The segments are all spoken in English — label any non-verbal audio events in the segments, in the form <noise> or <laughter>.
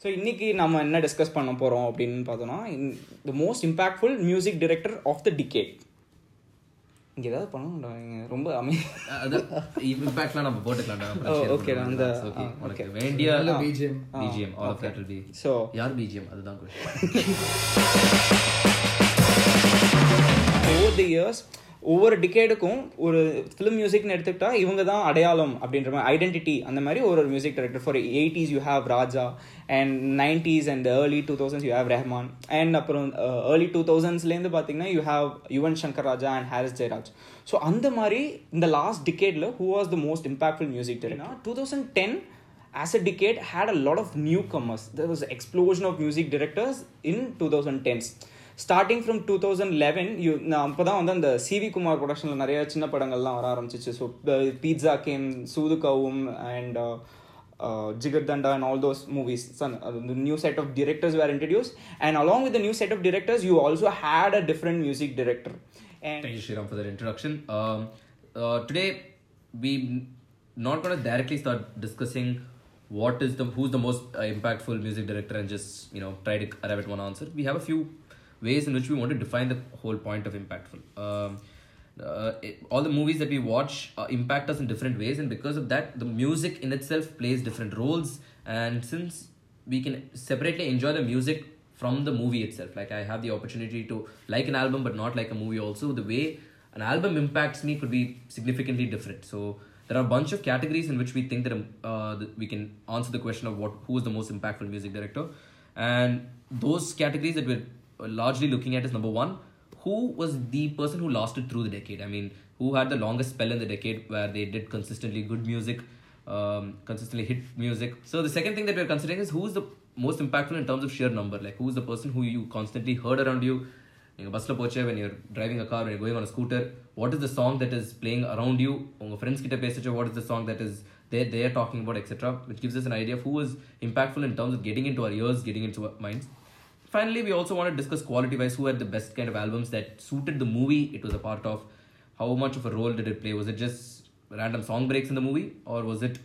So இன்னைக்கு நம்ம என்ன டிஸ்கஸ் பண்ண போகிறோம் அப்படின்னு பார்த்தோம்னா the most impactful music director of the decade இங்கே ஏதாவது பண்ணணும்டா இங்க ரொம்ப அமை இம்பாக்ட்லாம் நம்ம போட்டுக்கலாம்டா Oh, okay, அந்த- ஓகே ah. வேண்டிய. BGM all of that will be so யார் பிஜிஎம் அதுதான் கொஸ்டின் ஓவர் தி இயர்ஸ் ஒவ்வொரு டிகேடுக்கும் ஒரு ஃபிலிம் மியூசிக்னு எடுத்துக்கிட்டா இவங்க தான் அடையாளம் அப்படின்ற மாதிரி ஐடென்டிட்டி அந்த மாதிரி ஒரு ஒரு music director for eighties you have Raja and nineties and early two thousands you have Rahman and அப்புறம் ஏர்லி டூ தௌசண்ட்ஸ்லேருந்து பார்த்தீங்கன்னா you have Yuvan Shankar Raja and Harris Jayaraj so அந்த மாதிரி இந்த last டிகேடில் who was the most impactful music director two thousand ten as a decade had a lot of newcomers. There was an explosion of music directors in 2010s starting from two thousand eleven you நான் அப்போ தான் வந்து அந்த CV Kumar ப்ரொடக்ஷனில் நிறைய சின்ன படங்கள்லாம் வர ஆரம்பிச்சிச்சு so pizza game சூதுகவும் and jigarthanda and all those movies the new set of directors were introduced and along with the new set of directors you also had a different music director and Thank you, Shriram, for that introduction. Um, uh, today, we not going to directly start discussing what is the who's the most uh, impactful music director and just you know try to arrive at one answer. We have a few ways in which we want to define the whole point of impactful. Um, uh, it, all the movies that we watch uh, impact us in different ways, and because of that, the music in itself plays different roles. And since we can separately enjoy the music from the movie itself, like I have the opportunity to like an album but not like a movie, also the way an album impacts me could be significantly different. So there are a bunch of categories in which we think that um, uh, we can answer the question of what who is the most impactful music director, and those categories that we're largely looking at is number one, who was the person who lasted through the decade? I mean, who had the longest spell in the decade where they did consistently good music, um, consistently hit music. So the second thing that we're considering is who's the most impactful in terms of sheer number. Like who's the person who you constantly heard around you. நீங்கள் பஸ்ஸில் போச்சு when you're driving a car when you're going on a scooter what is the song that is playing around you உங்கள் friends கிட்ட பேசிச்சு what is the song that is they they are talking about etc which gives us an idea of who is impactful in terms of getting into our ears getting into our minds finally we also want to discuss quality wise who had the best kind of albums that suited the movie. It was a part of how much of a role did it play. Was it just random song breaks in the movie or was it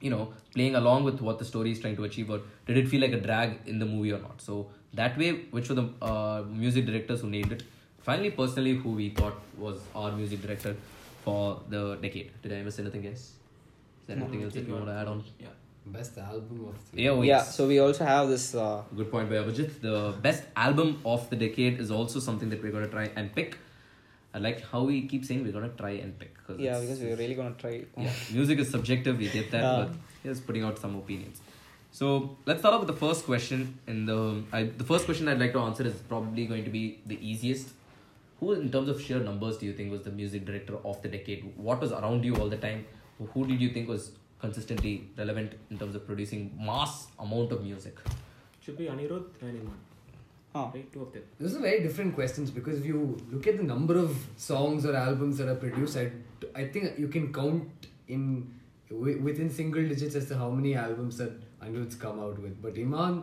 you know playing along with what the story is trying to achieve or did it feel like a drag in the movie or not? So that way which were the uh, music directors who nailed it. Finally personally who we thought was our music director for the decade. Did i miss anything else is there anything else that you want to add on? Yeah. Best album of the yeah, yeah so we also have this uh, Good point by Abhijit. The best album of the decade is also something that we're going to try and pick. I like how we keep saying we're going to try and pick. yeah because we're really gonna try yeah, music is subjective, we get that, Yeah. but here's putting out some opinions. So let's start off with the first question. In the I, the first question I'd like to answer is probably going to be the easiest. Who, in terms of sheer numbers, do you think was the music director of the decade? What was around you all the time? Who did you think was consistently relevant in terms of producing mass amount of music? Should be Anirudh and Iman. Ah. Right, two of them. Those are very different questions because if you look at the number of songs or albums that are produced, I, I think you can count in wi- within single digits as to how many albums that Anirudh's come out with. But Iman,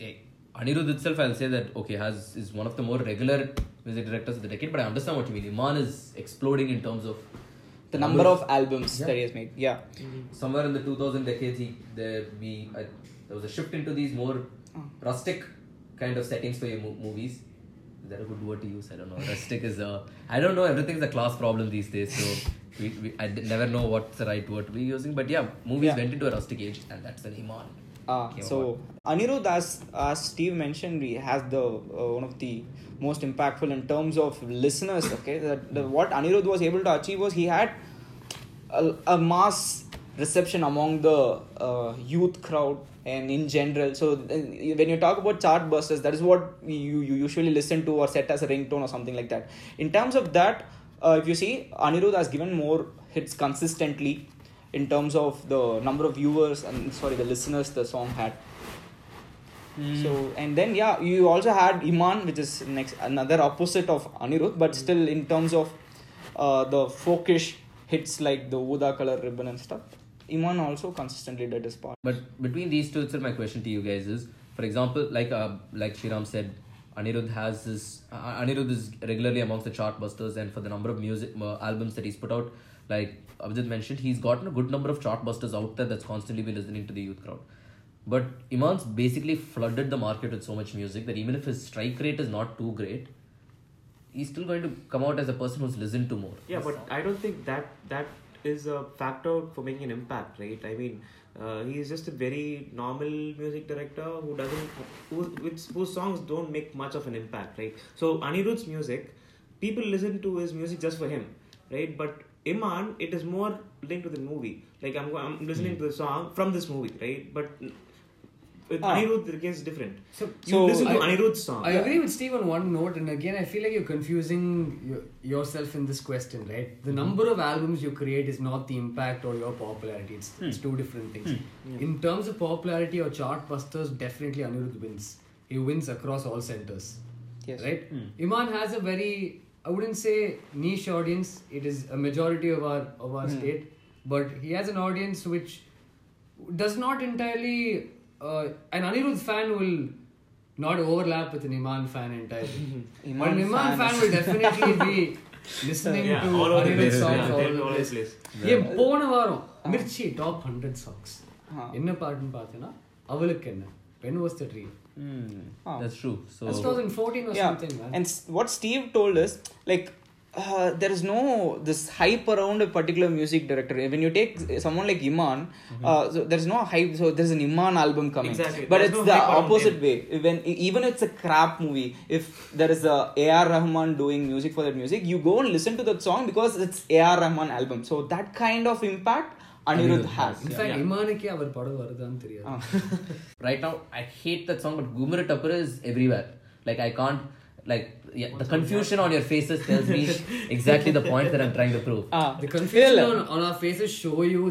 Eh, Anirudh itself, I'll say that okay has is one of the more regular music directors of the decade. But I understand what you mean. Iman is exploding in terms of the number of albums Yeah. that he has made yeah mm-hmm. somewhere in the 2000 decades, he, there we I, uh, there was a shift into these more oh. rustic kind of settings for your mo- movies. Is that a good word to use? I don't know. Rustic is a I don't know. Everything's a class problem these days, so we, we I d- never know what's the right word to be using. But yeah, movies Yeah. went into a rustic age, and that's when Iman. Ah, so Anirudh, as as Steve mentioned, he has the uh, one of the most impactful in terms of listeners. Okay, the, the, what Anirudh was able to achieve was he had a, a mass reception among the uh, youth crowd and in general. So uh, when you talk about chart busters, that is what you you usually listen to or set as a ringtone or something like that. In terms of that, uh, if you see, Anirudh has given more hits consistently in terms of the number of viewers and sorry the listeners the song had. So and then yeah you also had iman which is next another opposite of anirudh but still in terms of uh, the folkish hits like the Uda color ribbon and stuff. Iman also consistently did his part. But between these two itself, my question to you guys is, for example, like uh, like Shriram said, Anirudh has this. Uh, Anirudh is regularly amongst the chartbusters, and for the number of music uh, albums that he's put out, like Abhijit mentioned, he's gotten a good number of chartbusters out there that's constantly been listening to the youth crowd. But Iman's basically flooded the market with so much music that even if his strike rate is not too great, he's still going to come out as a person who's listened to more. Yeah, but I don't think that that is a factor for making an impact, right? I mean, uh, he's just a very normal music director who doesn't who, which, whose songs don't make much of an impact, right? So Anirudh's music, people listen to his music just for him, right? But Iman, it is more linked to the movie. Like I'm I'm listening hmm. to the song from this movie, right? But with Ah. Anirudh, the case is different. So- you So listen to I- Anirudh's song. I agree with Steve on one note, and again, I feel like you're confusing your, yourself in this question, right? The hmm. number of albums you create is not the impact or your popularity. It's, hmm. it's two different things. In terms of popularity or chart busters, definitely Anirudh wins. He wins across all centers, Yes. right? Iman has a very, I wouldn't say niche audience. It is a majority of our of our state, but he has an audience which does not entirely. Uh, an Anirudh fan will not overlap with an Iman fan entirely. <laughs> Iman but an Iman fan fan, is- will definitely be <laughs> listening Yeah, to all over the Anirudh place. songs Yeah, all they're over the all over the place. place. ஏன் போன வாரம் Mirchi top hundred songs Ah. என்ன பாட்டுன்னு பார்த்தேன்னா அவளுக்கு என்ன when was the dream Ah. That's true. So That's 2014 or yeah. something man. And what steve told us like uh, there is no this hype around a particular music director. When you take someone like iman uh, so there's no hype so there's an iman album coming. Exactly. but There's it's no the opposite way. When e- even if it's a crap movie if there is a ar rahman doing music for that music you go and listen to that song because it's ar rahman album. So that kind of impact anirudh Anirudh has in fact இமானுக்கே அவர் படம் வருதான்னு தெரியாது right now I hate that song, but Gumara Tapura is everywhere. Like I can't like yeah, the confusion on your faces tells me <laughs> exactly the point that I'm trying to prove. <laughs> Ah. the confusion இல்ல. on, on our faces show you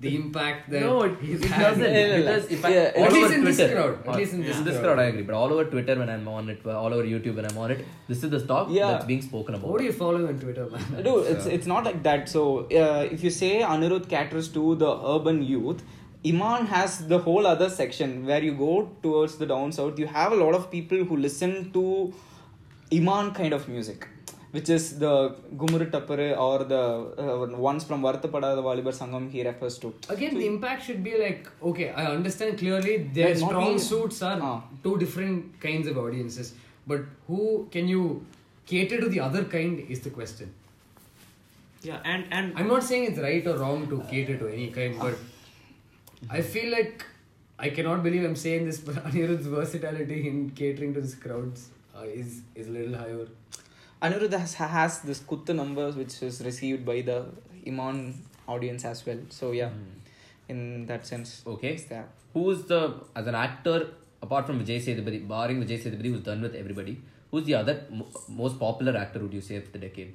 the impact that no, it, he's it had. doesn't. Yeah, yeah, Because if I, yeah. At least in this crowd, at least in this this crowd. crowd, I agree. But all over Twitter when I'm on it, all over YouTube when I'm on it, this is the stuff Yeah. that's being spoken about. what do you follow on Twitter man Dude, it's it's not like that. So uh, if you say Anirudh caters to the urban youth, Iman has the whole other section where you go towards the down south. You have a lot of people who listen to Iman kind of music, which is the Gumuru Tappare or the uh, ones from Vartapada, the Valibar Sangam he refers to. Again, the impact should be like okay. I understand clearly their But strong being- suits are Ah. two different kinds of audiences, but who can you cater to the other kind is the question. Yeah, and and I'm not saying it's right or wrong to cater to any kind, but I feel like I cannot believe I'm saying this, but <laughs> Anirudh's versatility in catering to these crowds uh, is is a little higher. Anirudh has, has this Kutta numbers which is received by the Iman audience as well. So yeah, hmm. in that sense, Okay. Who's the as an actor apart from Vijay Sethupathi, barring Vijay Sethupathi, who's done with everybody? Who's the other mo- most popular actor would you say of the decade?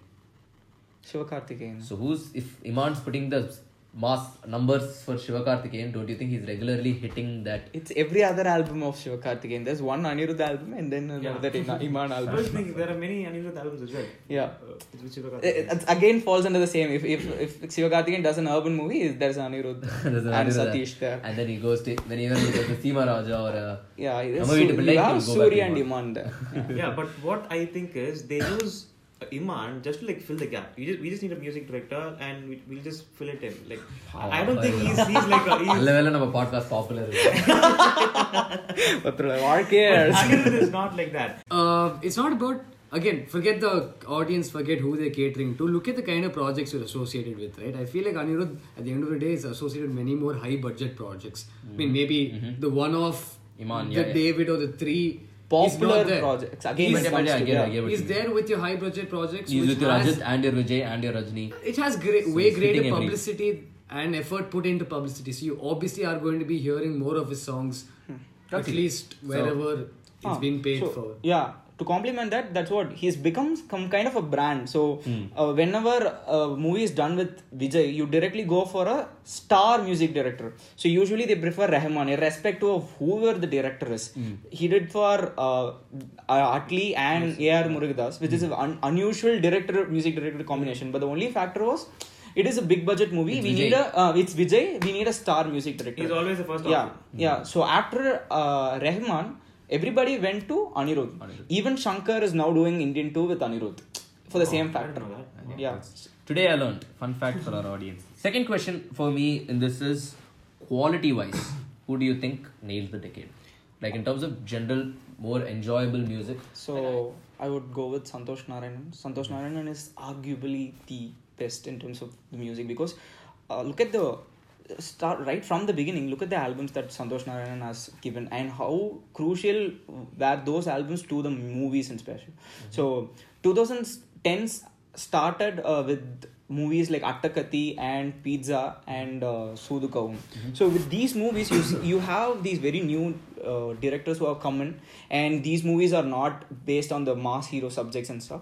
Shivakarthikeyan. So who's if Iman's putting the mass numbers for Shivakarthikeyan, don't you think he's regularly hitting that? It's every other album of Shivakarthikeyan. There's one Anirudh album and then another Ima- Iman I was album. thinking there are many Anirudh albums as well. Yeah. Uh, which It, it again falls under the same. If if if Shivakarthikeyan does an urban movie, there's Anirudh There's an <laughs> and Anirudh Satish there. And then he goes to then even he does the Seema Raja or uh, Yeah, Amma there's Veetu Su- you have go back to Surya and Iman. Iman there. <laughs> yeah, but what I think is they use Iman just to like fill the gap. We just we just need a music director and we'll just fill it in. Like oh, I don't think he's he's like a, he's level of a podcast popular. <laughs> but like, what cares? Anirudh is not like that. Uh, it's not about again forget the audience, forget who they're catering to. Look at the kind of projects you're associated with, right? I feel like Anirudh at the end of the day is associated with many more high budget projects. Mm. I mean maybe mm-hmm. the one off, Iman, the yeah, David yeah. or the three Popular not there. projects. Again, He's- it comes yeah, to- I get it, I yeah. get what he's there with your high budget projects He's which with your has- Rajat and your Vijay and your Rajni. it has great, So way greater hitting every- publicity and effort put into publicity. So you obviously are going to be hearing more of his songs, at least wherever it's Ah, being paid so, for. Yeah, to complement that, that's what he's become some kind of a brand. So Hmm. uh, whenever a movie is done with Vijay, you directly go for a star music director. So usually they prefer Rahman, irrespective of whoever the director is. Hmm. He did for uh, uh, Atlee and A.R. Murugadoss, which is an un- unusual director music director combination. But the only factor was. It is a big budget movie. It's we Vijay. need a uh, it's Vijay. We need a star music director. He's always the first Yeah, option. yeah. So after uh, Rahman, everybody went to Anirudh. Anirudh. Even Shankar is now doing Indian 2 with Anirudh for the same I factor. didn't know that. Yeah. Today I learned. Fun fact for our audience. Second question for me in this is quality wise. <coughs> who do you think nailed the decade? Like in terms of general, more enjoyable music. So I would go with Santosh Narayanan. Santosh Narayanan is arguably the best in terms of the music because uh, look at the start right from the beginning. Look at the albums that Santosh Narayanan has given and how crucial were those albums to the movies in special. So 2010s started uh, with movies like Attakathi and Pizza and uh, Soodhu Kavvum. So with these movies, you see, you have these very new uh, directors who have come in, and these movies are not based on the mass hero subjects and stuff,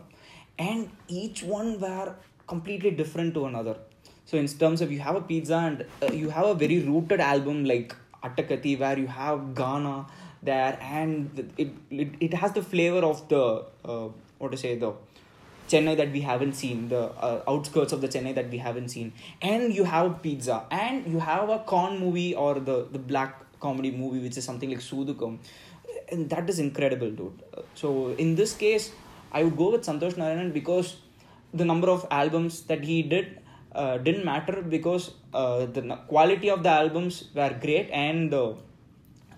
and each one were completely different to another. So in terms of you have a pizza and uh, you have a very rooted album like Attakathi where you have Ghana there and it it, it has the flavor of the uh, what to say the Chennai that we haven't seen, the uh, outskirts of the Chennai that we haven't seen, and you have pizza, and you have a con movie or the the black comedy movie, which is something like Sudukam, and that is incredible, dude. Uh, So in this case, I would go with Santosh Narayanan because the number of albums that he did uh, didn't matter because uh, the quality of the albums were great and the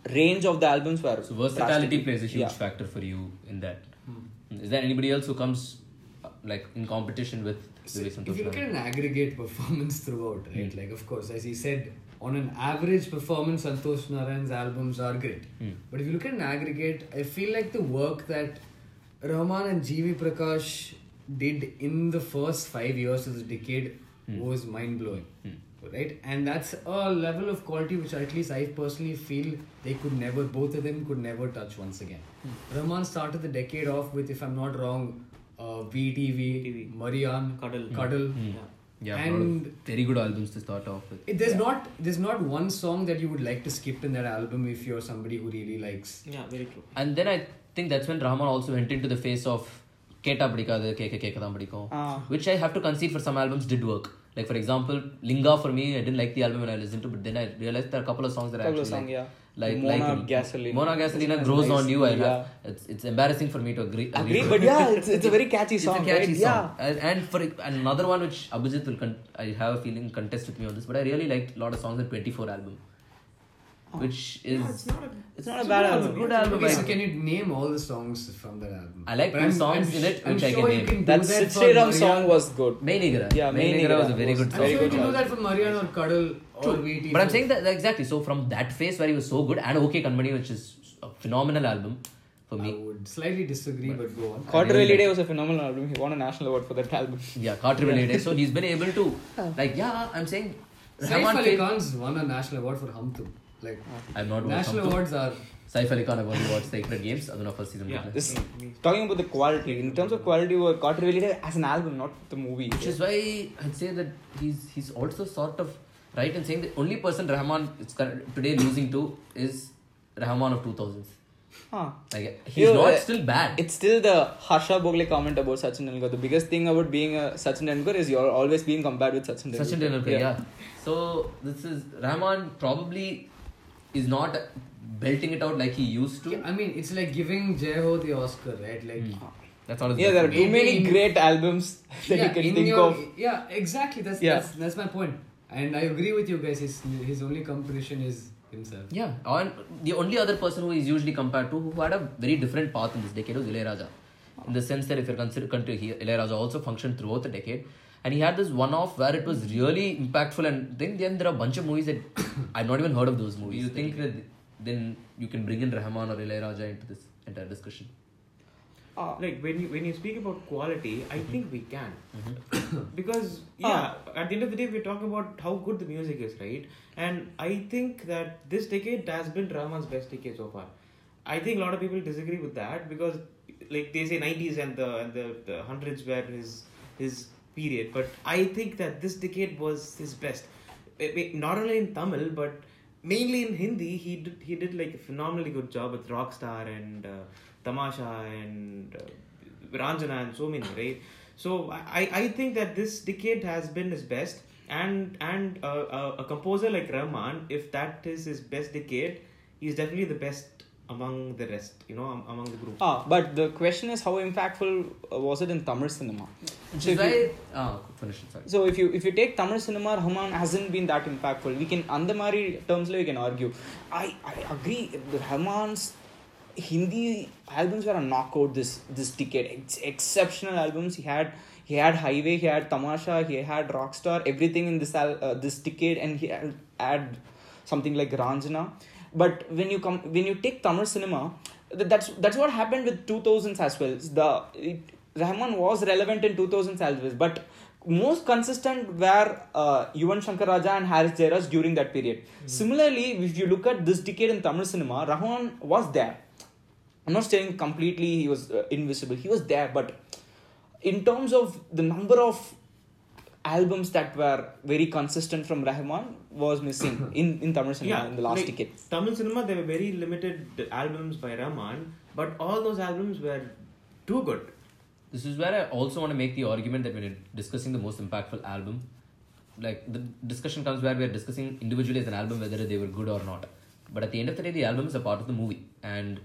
range of the albums were So versatility drastic. plays a huge Yeah. factor for you in that. Is there anybody else who comes uh, like in competition with So if you look at an aggregate performance throughout, right? Like, of course, as he said, on an average performance, Santosh Narayan's albums are great. Hmm. But if you look at an aggregate, I feel like the work that Rahman and G.V. Prakash did in the first five years of the decade was mind blowing. Right? And that's a level of quality which at least I personally feel they could never, both of them could never touch once again. Rahman started the decade off with, if I'm not wrong, uh, VTV, TV. Maryan, Kadal. Kadal. Hmm. Yeah, And- and very good albums to start off with. It, there's not there's not one song that you would like to skip in that album if you're somebody who really likes. Yeah, very true. And then I think that's when Rahman also went into the face of கேட்டா பிடிக்காது கேட்க கேட்க தான் பிடிக்கும் which I have to concede for some albums did work like for example Lingaa for me I didn't like the album I listen to but then I realise there couple of songs that I actually like like Mona like Gasolina. Mona Gasolina it's grows on you. I have, it's it's embarrassing for me to agree. Agree, but yeah, it's, it's a very catchy song. Right? Yeah. And, for another one which Abhijit will con- I have a feeling contest with me on this, but I really liked a lot of songs in 24 album which is Yeah, it's not a, It's not a bad album. good album Okay, so can you name all the songs from that album? I like But two I'm- songs I'm in sh- it I'm which I sure can you name. can That that for Sriram song was good. Mei Nigara. Yeah, Mei Nigara Mainigra was a very was good I'm song. very sure you can do that for Maryan or Kadal or VT. But I'm saying that that exactly. So from that phase where he was so good, and OK Kanmani, which is a phenomenal album for me. I would slightly disagree, but go on. Kaatru Veliyidai was a phenomenal album. He won a national award for that album. Yeah, Kaatru Veliyidai. So he's been able to, <laughs> like, yeah, I'm saying. Saif Rahman Ali Khan's won a national award for Hum Tum. Like I've not watched national awards are Saif Ali Khan, I've only watched Sacred Games. I don't know first season. Yeah. but- This talking about the quality. In terms of quality, uh, Kaatru Veliyidai as an album, not the movie. Which is why I'd say that he's he's also sort of right in saying the only person Rahman is today losing to is Rahman of 2000s. Huh. Like he's You know, not uh, still bad. It's still the Harsha Bhogle comment about Sachin Tendulkar. The biggest thing about being a Sachin Tendulkar is you're always being compared with Sachin Tendulkar. Sachin Tendulkar, yeah. So this is Rahman probably is not belting it out like he used to. Yeah, I mean, it's like giving Jai Ho the Oscar, right? Like, hmm. That's all. Yeah, there are too many in- great albums that yeah, you can think your- of. Yeah, exactly. That's, Yeah. that's that's my point. And I agree with you guys. His his only competition is himself. Yeah, and the only other person who is usually compared to who had a very different path in this decade was Ilayaraja. In the sense that if you're consider country here, Ilayaraja also functioned throughout the decade. And he had this one off where it was really impactful and then, then there are a bunch of movies that <coughs> I've not even heard of those movies. You think that then you can bring in Rahman or Ilayaraja into this entire discussion? Ah, like when you when you speak about quality, I think we can Mm-hmm. <coughs> because yeah, at the end of the day, we're talking about how good the music is, right? And I think that this decade has been Rahman's best decade so far. I think a lot of people disagree with that because, like they say, 90s and the and the, the hundreds were his his period, but I think that this decade was his best. Not only in Tamil, but mainly in Hindi, he did he did like a phenomenally good job with Rockstar and uh, Tamasha and uh, Ranjana and so many, right? So I, I think that this decade has been his best, and and uh, uh, a composer like Rahman, if that is his best decade, he's definitely the best among the rest, you know, am- among the group. Ah, but the question is how impactful uh, was it in Tamil cinema? Which So is if why. you- Ah, finish it, sorry. So if you if you take Tamil cinema, Rahman hasn't been that impactful. We can on the Mari terms we can argue. I, I agree. Rahman's Hindi albums were a knockout this this decade. Ex- exceptional albums. He had he had Highway, he had Tamasha, he had Rockstar, everything in this al- uh, this decade, and he had, had something like Ranjana. But when you come when you take Tamil cinema, that's that's what happened with 2000s as well. The it, Rahman was relevant in 2000s as well, but most consistent were uh, Yuvan Shankar Raja and Harris Jayaraj during that period. Similarly, if you look at this decade in Tamil cinema, Rahman was there. I'm not saying completely he was uh, invisible. He was there, but in terms of the number of albums that were very consistent from Rahman was missing mm-hmm. in, in Tamil cinema in the last like, decade. Tamil cinema, there were very limited albums by Rahman, but all those albums were too good. This is where I also want to make the argument that when you're discussing the most impactful album, like the discussion comes where we are discussing individually as an album whether they were good or not. But at the end of the day, the album is a part of the movie. And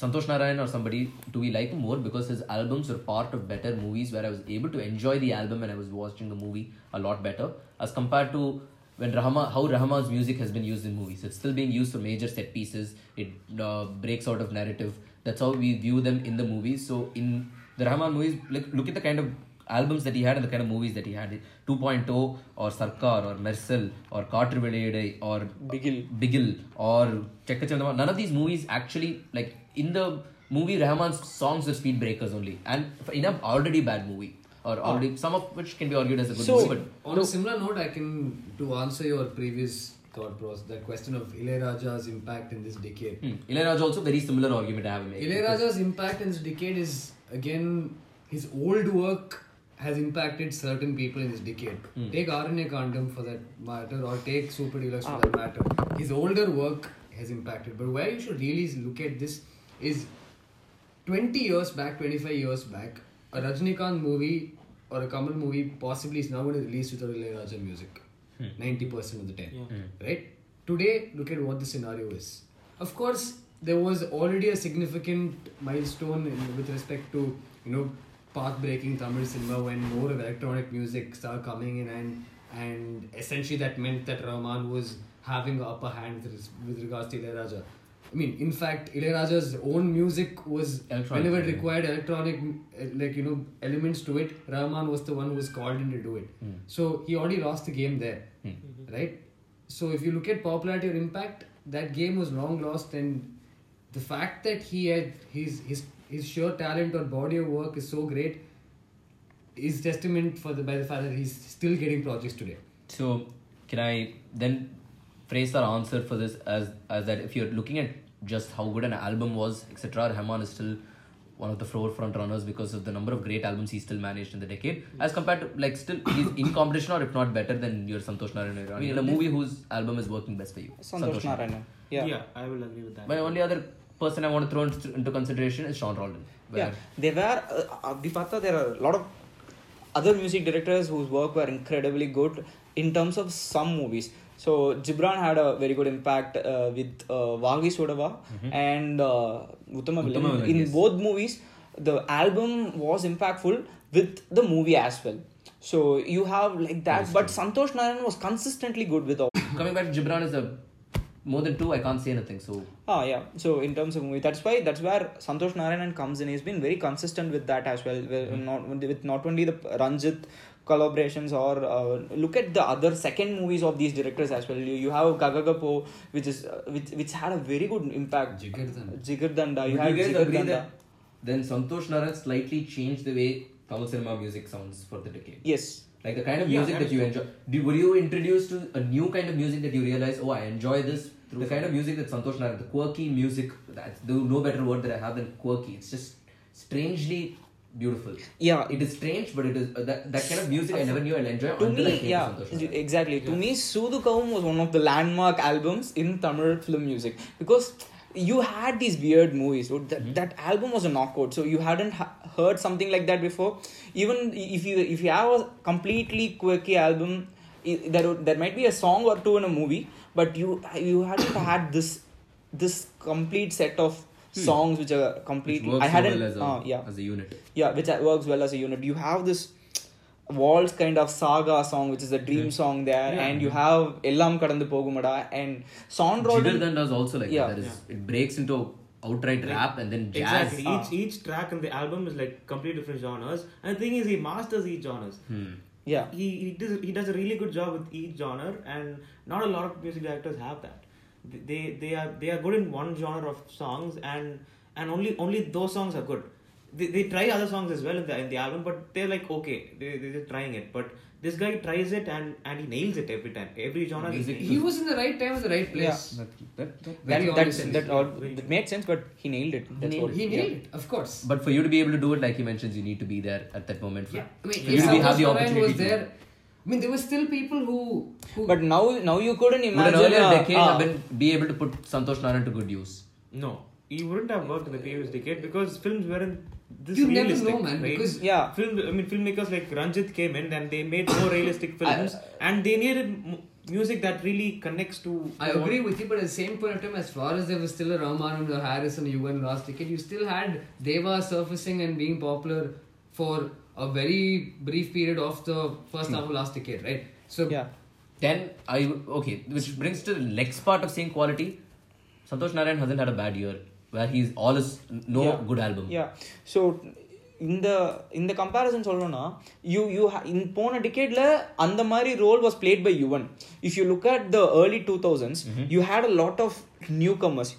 Santosh Narayan or somebody, do we like more because his albums are part of better movies where I was able to enjoy the album and I was watching the movie a lot better as compared to when Rahman, how Rahman's music has been used in movies. It's still being used for major set pieces. It uh, breaks out of narrative. That's how we view them in the movies. So in the Rahman movies, like look at the kind of albums that he had and the kind of movies that he had. 2.0 or Sarkar or Mersal or Kaatru Veliyidai or Bigil. Bigil or Chekka Chandama. None of these movies actually like in the movie Rahman's songs are speed breakers only and in a already bad movie or already some of which can be argued as a good So- movie. On a similar note, I can to answer your previous thought process, that question of Ilayaraja's impact in this decade. But hmm. Ilayaraj also very similar argument I have made. Ilayaraja's impact in this decade is again his old work has impacted certain people in this decade. Hmm. Take Aranya Kandam for that matter, or take Super Deluxe for ah. that matter. His older work has impacted, but where you should really look at this is 20 years back, 25 years back, a Rajnikant movie or a Kamal movie possibly is now going to release without Ilayaraja music. Hmm. 90% of the time. Hmm. Right? Today, look at what the scenario is. Of course, there was already a significant milestone in, with respect to, you know, path breaking Tamil cinema when more of electronic music started coming in and and essentially that meant that Rahman was having the upper hand with, with regards to Ilayaraja. I mean, in fact, Ilayaraja's own music was Electronic, whenever it yeah. required electronic, uh, like you know, elements to it. Rahman was the one who was called in to do it. Hmm. So he already lost the game there, hmm. mm-hmm. right? So if you look at popularity or impact, that game was long lost, and the fact that he had his his his sheer talent or body of work is so great is testament for the by the fact that he's still getting projects today. So can I then phrase our answer for this as as that if you're looking at just how good an album was, etc., Rahman is still one of the forefront runners because of the number of great albums he still managed in the decade, mm-hmm. as compared to like still he's in competition or if not better than your Santosh Narayan. I mean, in a movie whose album is working best for you, Santosh Narayan. Yeah. I will agree with that. My only other person I want to throw into into consideration is Sean Roldan. Yeah, there were uh, Abdipata. There are a lot of other music directors whose work were incredibly good in terms of some movies. So Gibran had a very good impact uh, with uh, Vagi Sodava and uh, Uttama Villain. In yes. both movies, the album was impactful with the movie as well. So you have like that, but Santosh Narayan was consistently good with all. Coming back to Gibran is a more than two. I can't say anything. So Ah, yeah. So in terms of movie, that's why that's where Santosh Narayan comes in. He's been very consistent with that as well. Where Not with not only the Ranjit collaborations or uh, look at the other second movies of these directors as well. You, you have Gagagapo, which is uh, which which had a very good impact. Jigardhan. Jigardanda. You Would had you Jigardanda. then Santosh Narayan slightly changed the way Tamil cinema music sounds for the decade? Yes. Like the kind of Yeah, music that you enjoy. Do, were you introduced to a new kind of music that you realize, oh, I enjoy this? the kind of music that Santosh Narayan, the quirky music, that's the no better word that I have than quirky. It's just strangely beautiful. Yeah. It is strange, but it is uh, that, that kind of music I never knew I'll enjoy to until I me, came yeah, to Santosh exactly. To me, Soodhu Kavvum was one of the landmark albums in Tamil film music because you had these weird movies. So that, hmm. that album was a knockout. So you hadn't ha- heard something like that before. Even if you if you have a completely quirky album, there there might be a song or two in a movie, but you you hadn't had this this complete set of hmm. songs which are Which completely works I hadn't well as a, uh, yeah as a unit. yeah which uh, works well as a unit you have this walls kind of saga song which is a dream song there Yeah. and you have ellam kadandu pogumada and Sondrolden Jigardan does also like Yeah. that. That is, it breaks into outright rap and then jazz. Exactly. Ah. Each each track in the album is like completely different genres. And the thing is, he masters each genres. Hmm. yeah He he does he does a really good job with each genre, and not a lot of music directors have that. They they are they are good in one genre of songs, and and only only those songs are good. They, they try other songs as well in the in the album, but they're like okay, they they're just trying it. But this guy tries it and and he nails it every time. Every genre. Music- he He was in the right time at the right place. That, that, that, that, Very that, honest. that, all, Very that made sense but he nailed it that's He nailed, yeah. it, of course. but for you to be able to do it, like he mentions, you need to be there at that moment. For, Yeah, I mean, for you if to be, have the Santosh Narayan opportunity was to. there, I mean, there were still people who, who but now now you couldn't Would imagine an earlier uh, decade have been be able to put Santosh Narayan to good use? No, he wouldn't have worked in the previous decade because films weren't this You never realistic. know, man, right? because- Yeah. film. I mean, filmmakers like Ranjit came in and they made more <coughs> realistic films, and they needed m- music that really connects to. I agree with you, but at the same point of time, as far as there was still a Ramanan or Harris and UN last decade, you still had Deva surfacing and being popular for a very brief period of the first half of last decade, right? So yeah Then I okay, which brings to the next part of saying quality. Santosh Narayan hasn't had a bad year where he's all his no yeah. good album. Yeah. So in the in இந்த இந்த you சொல்லணும்னா in you in போன டிகேட்ல அந்த மாதிரி role was played by Yuvan if you If you look at the early two thousands, mm-hmm. you had a lot of newcomers.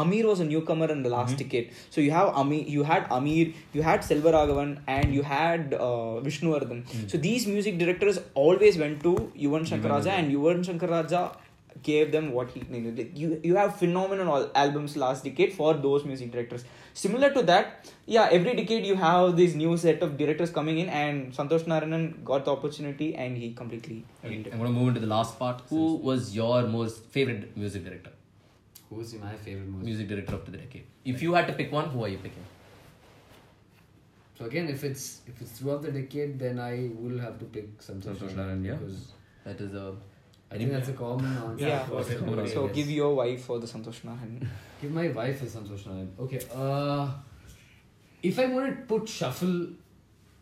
Amir was a newcomer in the last mm-hmm. decade. So you have Amir, you had Amir, you had Selvaraghavan and you had uh, Vishnuvardhan. Mm-hmm. So these music directors always went to Yuvan Shankaraja, and Yuvan Shankaraja gave them what he needed. You you have phenomenal albums last decade for those music directors. Similar to that, yeah, every decade you have this new set of directors coming in, and Santosh Narayanan got the opportunity and he completely Okay. I'm gonna move into the last part. Who was your most favorite music director? who's my favorite music? Music director of the decade. If you had to pick one, who are you picking? So again, if it's if it's throughout the decade, then I will have to pick Santosh Santosh Narayan Narayan, yeah. because That is a. I think that's a common answer. Yeah. for okay, So guess. give your wife for the Santosh Narayan. Give my wife is Santosh Narayan. Okay. Uh, if I want to put shuffle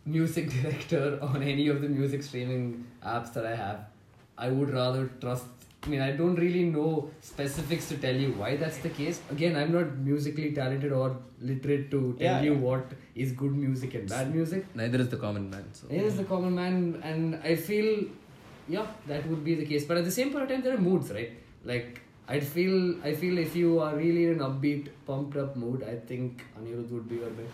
music <laughs> director on any of the music streaming apps that I have, I would rather trust. I mean, I don't really know specifics to tell you why that's the case. Again, I'm not musically talented or literate to tell Yeah, you yeah. what is good music and bad music. Neither is the common man. So. He is the common man, and I feel, yeah, that would be the case. But at the same point of time, there are moods, right? Like I'd feel, I feel if you are really in an upbeat, pumped up mood, I think Anirudh would be your bet.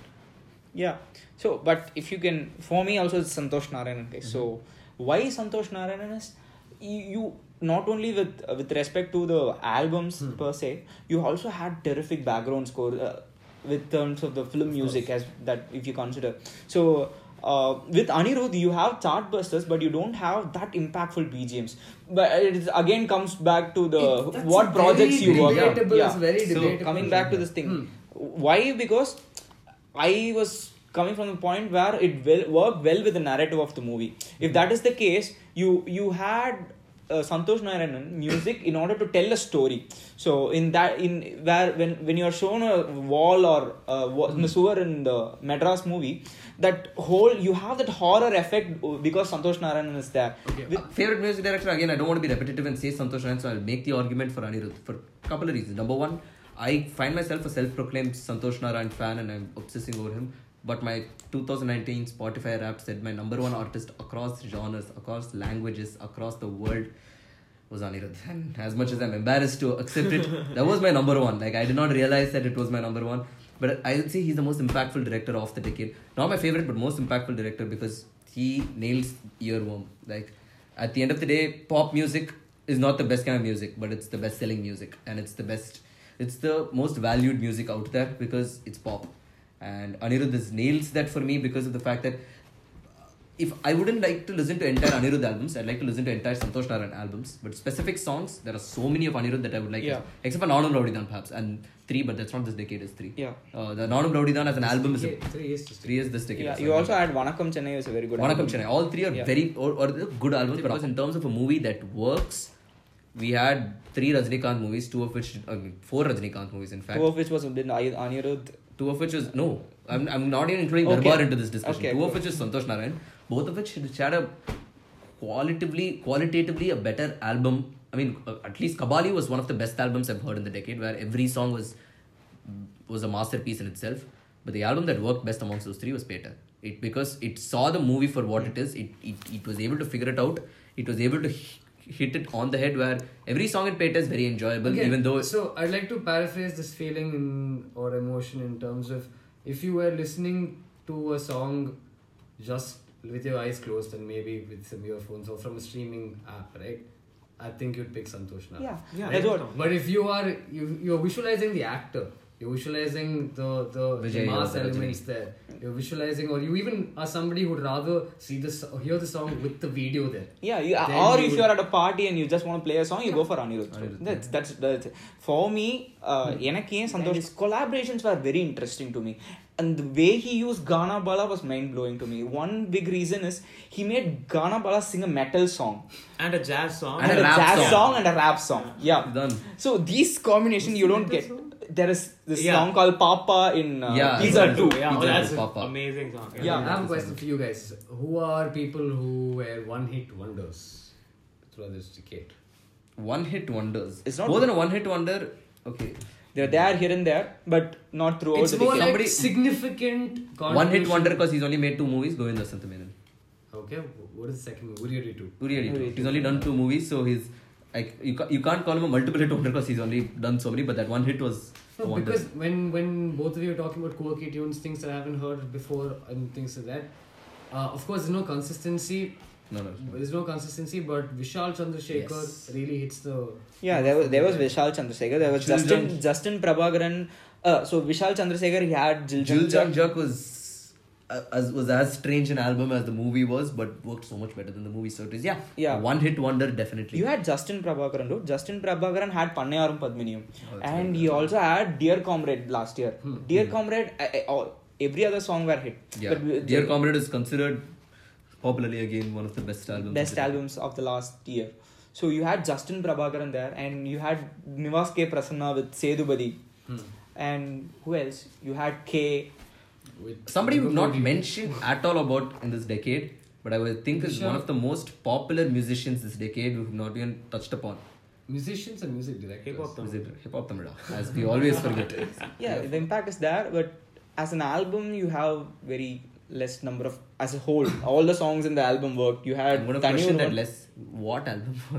Yeah. So, but if you can, for me also it's Santosh Narayanan. Okay? So, why Santosh Narayanan is you, you not only with uh, with respect to the albums per se, you also had terrific background score uh, with terms of the film music as that if you consider. So. Uh, with Anirudh, you have chartbusters, but you don't have that impactful BGMs. But it is- again comes back to the It- what projects you work on. it's very So coming back to this thing, Hmm. why? Because I was coming from the point where it will work well with the narrative of the movie. If that is the case, you you had uh, Santosh Narayanan music in order to tell a story. So in that in where when when you are shown a wall or uh, wa- in the sewer in the Madras movie, that whole you have that horror effect because Santosh Narayanan is there. Okay. With- Uh, favorite music director again i don't want to be repetitive and say santosh Narayan, so i'll make the argument for anirudh for a couple of reasons number one i find myself a self-proclaimed santosh narayan fan and i'm obsessing over him but my 2019 spotify rap said my number one artist across genres across languages across the world was Anirudh. And as much as I'm embarrassed to accept it, <laughs> that was my number one. Like I did not realize that it was my number one. But I would say he's the most impactful director of the decade. Not my favorite, but most impactful director because he nails earworm. Like at the end of the day, pop music is not the best kind of music, but it's the best selling music and it's the best it's the most valued music out there because it's pop. And Anirudh is nails that for me because of the fact that if I wouldn't like to listen to entire Anirudh albums, I'd like to listen to entire Santosh Narayan albums. But specific songs, there are so many of Anirudh that I would like, Yeah. except for Nanum Rowdydan perhaps, and three, but that's not this decade, is three. Yeah. Uh, the Nanum Rowdydan as an album is a, Yeah, three years three is this decade. yeah, you also had Vanakkam Chennai was a very good. Vanakkam album. Chennai. All three are Yeah. very or, or good albums, but in terms of a movie that works we had three Rajnikant movies, two of which, I mean, four Rajnikant movies, in fact. Two of which was been Anirudh. Two of which was no, I'm, I'm not even including Okay. Darbar into this discussion. Okay, Two of which is Santosh Narayan. Both of which had a qualitatively, qualitatively a better album. I mean, uh, at least Kabali was one of the best albums I've heard in the decade, where every song was was a masterpiece in itself. But the album that worked best amongst those three was Petta. It because it saw the movie for what it is. It, it it was able to figure it out. It was able to hit it on the head. Where every song in Petta is very enjoyable, Again, even though so I'd like to paraphrase this feeling in or emotion in terms of if you were listening to a song just with your eyes closed and maybe with some earphones or from a streaming app, right? I think you'd pick Santosh Narayan. Yeah, Yeah, that's what. But if you are you you're visualizing the actor, you're visualizing the the, the Vijay mass or Rajini. elements there. You're visualizing, or you even are somebody who'd rather see this or hear the song with the video there. Yeah, you, Then or you if would- you're at a party and you just want to play a song, you go for Anirudh. That's, that's that's for me. Uh, எனக்கு ஏன் Santhosh his collaborations were very interesting to me, and the way he used Ghana Bala was mind blowing to me. One big reason is he made Ghana Bala sing a metal song And a jazz song. and, And a a, rap jazz song. song. and a rap song. Yeah, Done. So these combination you don't get. There is this Yeah. song called Papa in uh, Yeah. Pizza Pizza Two. Yeah, Pizza that's Two, an Papa. amazing song. Yeah. I have a question for you guys. Who are people who were one hit wonders throughout this decade? one hit wonders. It's not- more than a one hit wonder. Okay, They're there here and there, but not throughout it's the more decade. like Somebody- significant one hit wonder because he's only made two movies. Govinda Santamenan. Okay, what is the second movie? Uri Uri 2. Uri Uri He's only done two movies, so he's like you, ca- you can't call him a multiple hit wonder because he's only done so many. But that one hit was a No, wonder. because when when both of you are talking about quirky tunes, things that I haven't heard before, and things like that, uh, of course, there's no consistency. no, no. There's no consistency, but Vishal Chandrasekhar Yes. really hits the. Yeah, there was there was Vishal Chandrasekhar. There was Jill Justin Jung- Justin Prabhakaran. Uh, so Vishal Chandrasekhar he had Jill, Jill Jung- Jung Juk was as was as strange an album as the movie was, but worked so much better than the movie. So it is yeah, Yeah. one hit wonder definitely. You had Justin Prabhakaran, dude. Justin Prabhakaran had Pannayarum Padminiyum. Oh, and right, he also had Dear Comrade last year. Dear Comrade, I, I, all, every other song were hit. yeah, But Dear the Comrade is considered popularly again one of the best albums. Best of the albums of the last year. So you had Justin Prabhakaran there, and you had Nivas K. Prasanna with Sethupathi. Hmm. And who else? You had K. With Somebody we've not mentioned at all about in this decade, but I would think is one of the most popular musicians this decade we've not even touched upon. musicians and music directors. Hip-hop Is hip hop Tamil? As we always forget. <laughs> Yeah, the impact is there, but as an album, you have very less number of as a whole. All the songs in the album worked. You had I'm gonna Tani question that less. What album? <laughs>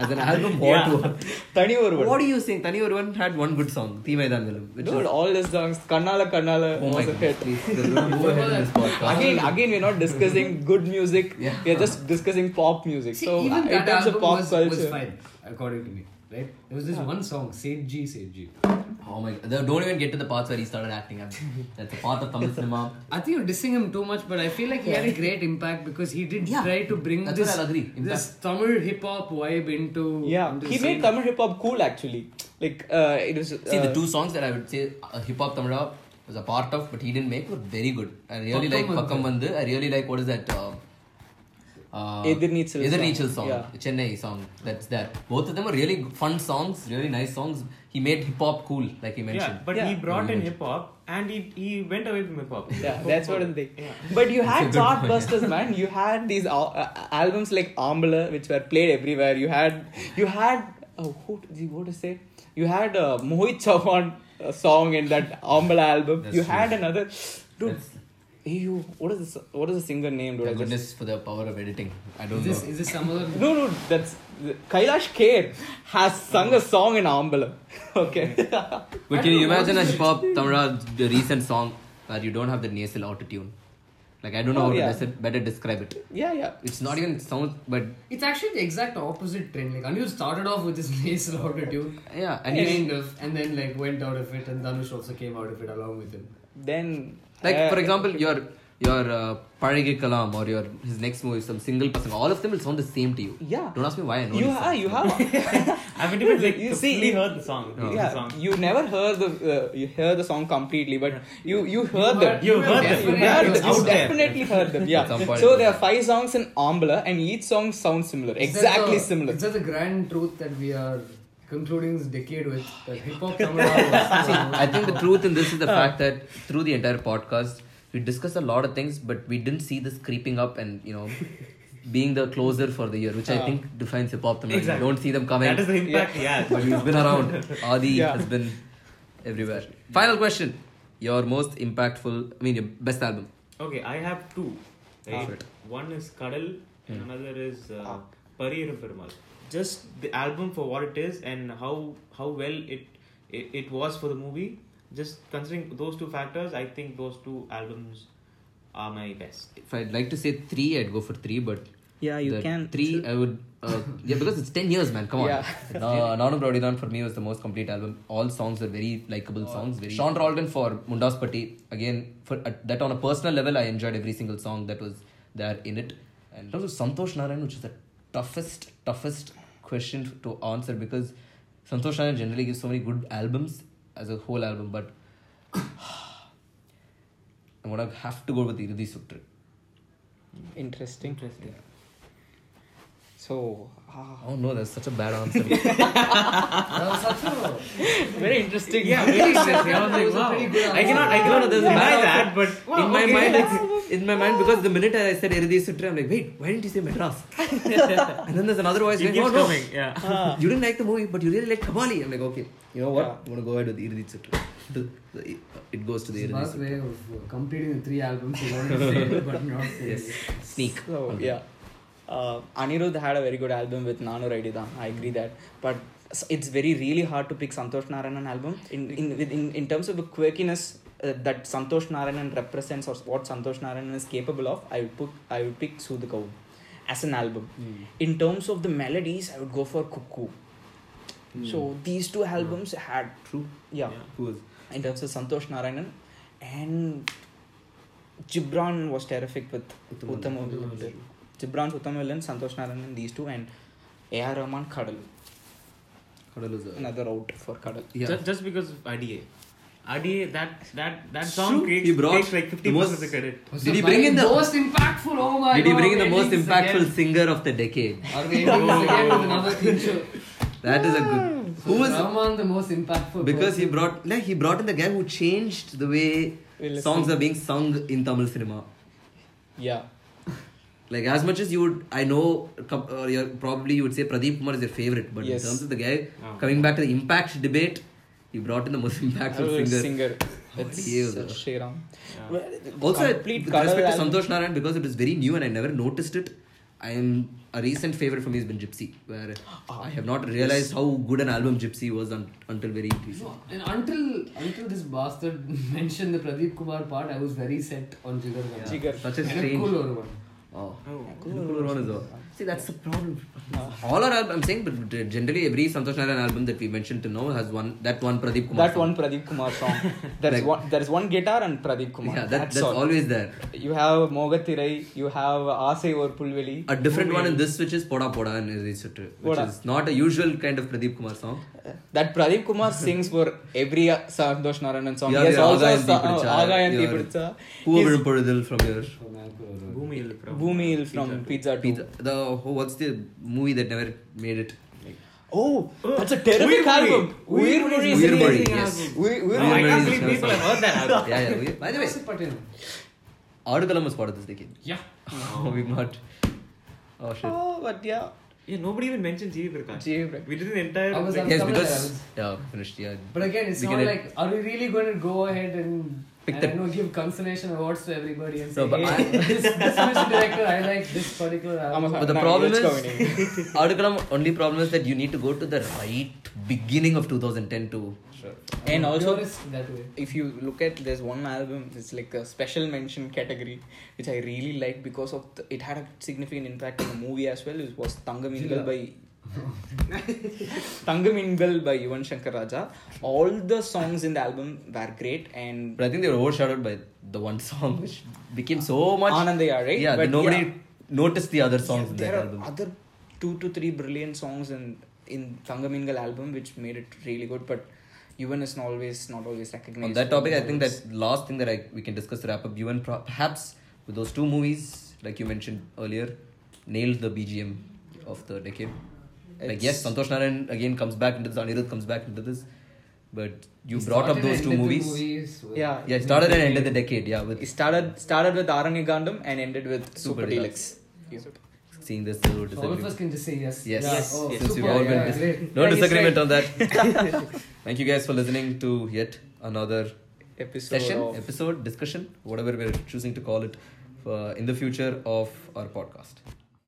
As an album, what? Yeah. What, Thani Oruvan. what are you saying? Thani Oruvan had one good song, Theemaidan Vilam. Which Dude, is, all these songs, Kannala Kannala oh my was a god, hit. please. Go ahead in this podcast. Again, again, we're not discussing good music. Yeah. We're just discussing pop music. See, so, even in that terms album of pop was, culture, was fine, according to me. Right? There was this one song, Save G, Save G. Oh my god. Don't even get to the parts where he started acting. <laughs> That's a part of Tamil cinema. I think you're dissing him too much, but I feel like he had a great impact because he did Yeah. try to bring That's this, what agree. this Tamil hip hop vibe into. yeah, into he the made scene. Tamil hip hop cool actually. Like, uh, it was. Uh, See, the two songs that I would say uh, Hip Hop Tamil was a part of, but he didn't make were very good. I really Pakkam like Vandhu. Pakkam Vandu. I really like, what is that? Uh, uh, Edirneechal Edirneechal song. song. Yeah. Chennai song. That's that. Both of them are really fun songs, really nice songs. He made hip hop cool, like he mentioned. Yeah, but Yeah. he brought You in mentioned. hip hop and he, he went away from hip hop. Yeah, that's what I'm thinking. Yeah. But you had It's a good point. chartbusters, man. You had these al- uh, albums like Ambala, which were played everywhere. You had, you had, oh, who, what to say? You had uh, Mohit Chauhan uh, song in that Ambala album. That's you true. had another, dude. That's- Hey, you, what is this? What is the singer name, dude? I Thank just- goodness for the power of editing. I don't Is this, know. is this some other. No, no, that's Kailash Kher has sung a song in Ambala. <laughs> Okay. But can you imagine a hip hop Tamil the recent song where you don't have the nasal autotune? Like I don't know Oh, how to yeah. best- better describe it. yeah, yeah. It's not even sounds, but It's actually the exact opposite trend. Like Anirudh started off with this <laughs> nasal autotune, yeah, and he kind of, and then like went out of it, and Dhanush also came out of it along with him. Then. Like uh, for example, your your uh, Parige Kalam or your his next movie, some single person, all of them will sound the same to you. Yeah. Don't ask me why I know You this have, song. you have. I've never like You see, completely heard the song. the yeah, song. you never heard the uh, you hear the song completely, but you you heard You them. heard- you you heard them. definitely Yeah, heard you them. out there. definitely heard them. Yeah. Some point So there are five songs in Ambla, and each song sounds similar, It's exactly such a- similar. It's such a grand truth that we are concluding this decade with that hip hop Tamil Nadu <laughs> See, I think the truth in this is the Uh. fact that through the entire podcast, we discussed a lot of things, but we didn't see this creeping up and you know <laughs> being the closer for the year, which I think defines hip hop. You Exactly. don't see them coming, That is the impact he has. but he's been <laughs> around. Adi Yeah. has been everywhere. Final question: Your most impactful, I mean, your best album. Okay, I have two. Right? Perfect. One is Kadal and Hmm. another is uh, Ah. Pariyerum Perumal. Just the album for what it is and how how well it, it it was for the movie. Just considering those two factors, I think those two albums are my best. If I'd like to say three, I'd go for three, but Yeah, you can. Three, I would. Uh, yeah, because it's ten years, man. Come on. Yeah. <laughs> Uh, Naanum Rowdy Dhaan for me was the most complete album. All songs are very likable songs. Very Sean Roldan for Mundasupatti. Again, for uh, that on a personal level, I enjoyed every single song that was there in it. And in terms of Santosh Narayan, which is the toughest, toughest question to answer because Santosh Narayan generally gives so many good albums as a whole album, but <sighs> I'm gonna have to go with Irudhi Suttru. Interesting. Interesting. So, ah, Oh no, that's such a bad answer. That was such a very interesting. Yeah, very interesting. I was like, <laughs> It was wow. I cannot, I cannot there's a deny bad that, but wow, in my okay. mind, it's, in my mind, because the minute I said Irudhi Suttru, I'm like, wait, why didn't you say Madras? <laughs> and then there's another voice it going, keeps oh no, coming. Yeah. <laughs> you didn't like the movie, but you really like Kabali. I'm like, okay, you know what? Yeah. I'm gonna go ahead with Irudhi Suttru. The, the, it goes to the Iridi Last way of uh, completing the three albums you wanted to say, but not say. Yes, sneak. So yeah, uh, Anirudh had a very good album with Naanum Rowdy Dhaan. I agree that, but it's very really hard to pick Santosh Narayanan album in in with- in, in terms of the quirkiness uh, that Santosh Narayanan represents or what Santosh Narayanan is capable of. I would put I would pick Sood as an album. Hmm. In terms of the melodies, I would go for Cuckoo. Hmm. So these two hmm. albums had True. yeah, Who was? in terms of Santosh Narayanan and Gibran was terrific with Uttama Uttama Villain. Villain. Gibran's Uttama Villain, Santosh Narayanan, these two, and A.R. Rahman, Kadal. Kadal was a- Another out for Kadal. Yeah. Just, just because of IDA. IDA, that that that True. song takes, He brought takes like 50% most- of the credit. Was Did he bring in the- most impactful? Oh my Did god! he bring in the most impactful again. singer of the decade? Are we ending this again with another theme? That is a good. So Who was? Rahman the most impactful? Because he brought, like, he brought in the guy who changed the way We listen. songs are being sung in Tamil cinema. Yeah. Like as much as you would, I know, com- or you're, probably you would say Pradeep Kumar is your favorite, but Yes. in terms of the guy Oh. coming back to the impact debate, he brought in the most impactful Another singer. singer. It's he is uh, Shriram. Yeah. Well, Also, complete with respect to Santosh Narayan, because it was very new and I never noticed it. I am a recent favorite for me has been Gypsy, where Ah, I have not realized how good an album Gypsy was un- until very recently. No, and until until this bastard <laughs> mentioned the Pradeep Kumar part, I was very set on Jigar. Gana. Jigar. Such a And a strange. cool one. Oh. Oh. Cool one is all. See, that's the problem. All our albums, I'm saying, but generally every Santosh Narayan album that we mentioned to now has one that one Pradeep Kumar. That song. one Pradeep Kumar song. <laughs> There's Like- one. There's one guitar and Pradeep Kumar. Yeah, that, that's, that's always there. You have Mogathirai. You have Aase or Pulveli. A different one in this, which is Poda Poda and Iridi which Poda. is not a usual kind of Pradeep Kumar song. That Pradeep Kumar sings for every uh, Santosh Narayanan song. Yeah, he has yeah, also Agayan sa- Deepidicha, uh, Agayan your Deepidicha. Who will Purudil from your From Alcohol. Bhumil from Bhumil from Pizza 2. pizza? The oh, what's the movie that never made it? Oh, uh, that's a terrific Uyir album. Mozhi. Uyir Uyir Mozhi is Uyir an Mozhi, amazing yes. Oh, album. Uyir- Uyir No, I can't believe people have heard that album. Yeah, yeah. we- By the way, Joseph Patel. Adukalam was part of this decade. Yeah. <laughs> Oh, we've not. Oh shit. Oh, but yeah. Yeah, nobody even mentioned G.V. Prakash. G.V. Prakash. We did the entire. I was like, up- Yes, because yeah, finished. Yeah. But again, it's We not can- like, are we really going to go ahead and, Pick and the- I know, give consolation awards to everybody and say, No, but hey, this, this music director, I like this particular album. But the No, problem is, go in. <laughs> Adukalam only problem is that you need to go to the right beginning of 2010 to. Sure. And I'm also, that way. if you look at there's one album, it's like a special mention category, which I really like because of the, it had a significant impact on the movie as well. It was Tangamingal Jilla. <laughs> by Tangamingal by Yuvan Shankar Raja. All the songs in the album were great and But I think they were overshadowed by the one song which became so much. Anandaya, right? Yeah, But nobody yeah. noticed the other songs in that there are album. other two to three brilliant songs in in Tangamingal album which made it really good but Yuvan is not always not always recognized. On that topic, I think that last thing that I, we can discuss to wrap up, Yuvan perhaps with those two movies, like you mentioned earlier, nailed the BGM of the decade. Like yes, Santosh Narayan again comes back into this, Anirudh comes back into this, but you He brought up those two ended the movies. movies Yeah. Yeah, it started and ended the decade. Yeah, with It started started with Aaranya Kaandam and ended with Super Super Deluxe. Deluxe. seeing this. So So all of disagree. us can just say yes. Yes, Yeah. Yes, Oh, yes. Since super. we've all been yeah, dis- no Yeah, disagreement right. on that. <laughs> Thank you guys for listening to yet another Episode session, of episode, discussion, whatever we're choosing to call it, for in the future of our podcast.